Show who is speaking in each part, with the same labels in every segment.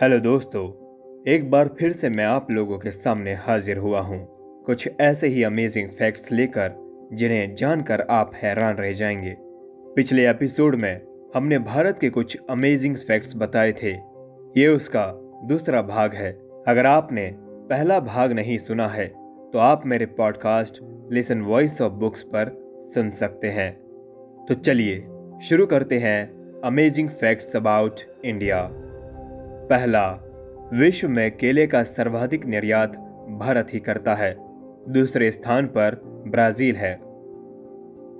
Speaker 1: Hello दोस्तों, एक बार फिर से मैं आप लोगों के सामने हाजिर हुआ हूँ। कुछ ऐसे ही अमेजिंग फैक्ट्स लेकर, जिन्हें जानकर आप हैरान रह जाएँगे। पिछले एपिसोड में हमने भारत के कुछ अमेजिंग फैक्ट्स बताए थे। ये उसका दूसरा भाग है। अगर आपने पहला भाग नहीं सुना है तो आप मेरे podcast listen voice of books पर सुन सकते हैं। तो चलिए शुरू करते हैं अमेजिंग फैक्ट्स अबाउट इंडिया पहला, विश्व में केले का सर्वाधिक निर्यात भारत ही करता है। दूसरे स्थान पर ब्राज़ील है।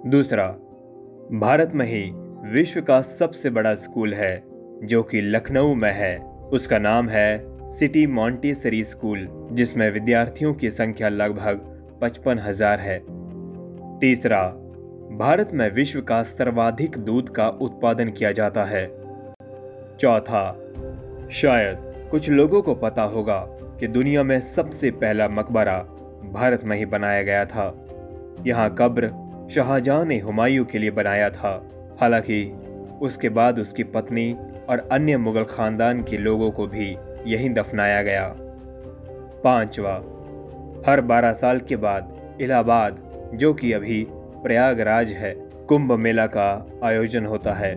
Speaker 1: दूसरा, भारत में ही विश्व का सबसे बड़ा स्कूल है, जो कि लखनऊ में है। उसका नाम है सिटी मॉन्टेसरी स्कूल, जिसमें विद्यार्थियों की संख्या लगभग पचपन हज़ार है। तीसरा, भारत में विश्व का सर्वाधिक दूध का उत्पादन किया जाता है। चौथा शायद कुछ लोगों को पता होगा कि दुनिया में सबसे पहला मकबरा भारत में ही बनाया गया था। यहाँ कब्र शाहजहां ने हुमायूं के लिए बनाया था। हालाँकि उसके बाद उसकी पत्नी और अन्य मुगल खानदान के लोगों को भी यहीं दफनाया गया। पांचवा, हर बारह साल के बाद इलाहाबाद, जो कि अभी प्रयागराज है, कुंभ मेला का आयोजन होता है।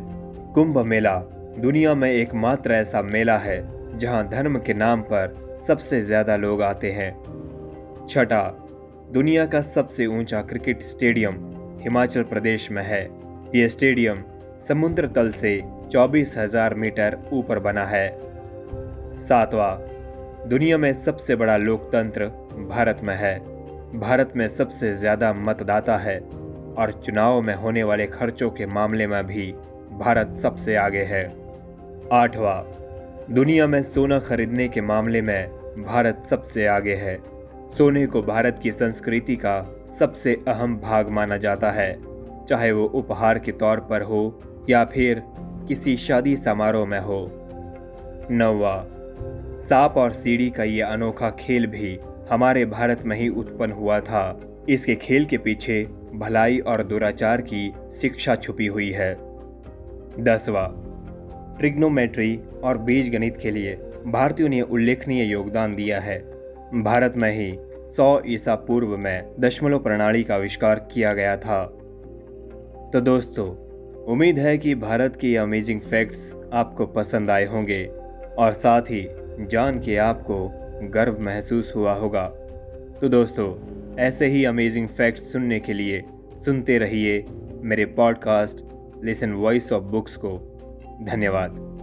Speaker 1: कुंभ मेला दुनिया में एकमात्र ऐसा मेला है, जहाँ धर्म के नाम पर सबसे ज़्यादा लोग आते हैं। छठा, दुनिया का सबसे ऊँचा क्रिकेट स्टेडियम हिमाचल प्रदेश में है। ये स्टेडियम समुद्र तल से चौबीस हज़ार मीटर ऊपर बना है। सातवां, दुनिया में सबसे बड़ा लोकतंत्र भारत में है। भारत में सबसे ज़्यादा मतदाता है और चुनाव में होने वाले खर्चों के मामले में भी भारत सबसे आगे है। आठवां, दुनिया में सोना खरीदने के मामले में भारत सबसे आगे है। सोने को भारत की संस्कृति का सबसे अहम भाग माना जाता है। चाहे वो उपहार के तौर पर हो या फिर किसी शादी समारोह में हो। नौवा, सांप और सीढ़ी का ये अनोखा खेल भी हमारे भारत में ही उत्पन्न हुआ था। इसके खेल के पीछे भलाई और दुराचार की शिक्षा छुपी हुई है। दसवा ट्रिग्नोमेट्री और बीज गणित के लिए भारतीयों ने उल्लेखनीय योगदान दिया है। भारत में ही सौ ईसा पूर्व में दशमलव प्रणाली का आविष्कार किया गया था। तो दोस्तों, उम्मीद है कि भारत के अमेजिंग फैक्ट्स आपको पसंद आए होंगे और साथ ही जान के आपको गर्व महसूस हुआ होगा। तो दोस्तों, ऐसे ही अमेजिंग फैक्ट्स सुनने के लिए सुनते रहिए मेरे podcast listen voice of books को। धन्यवाद।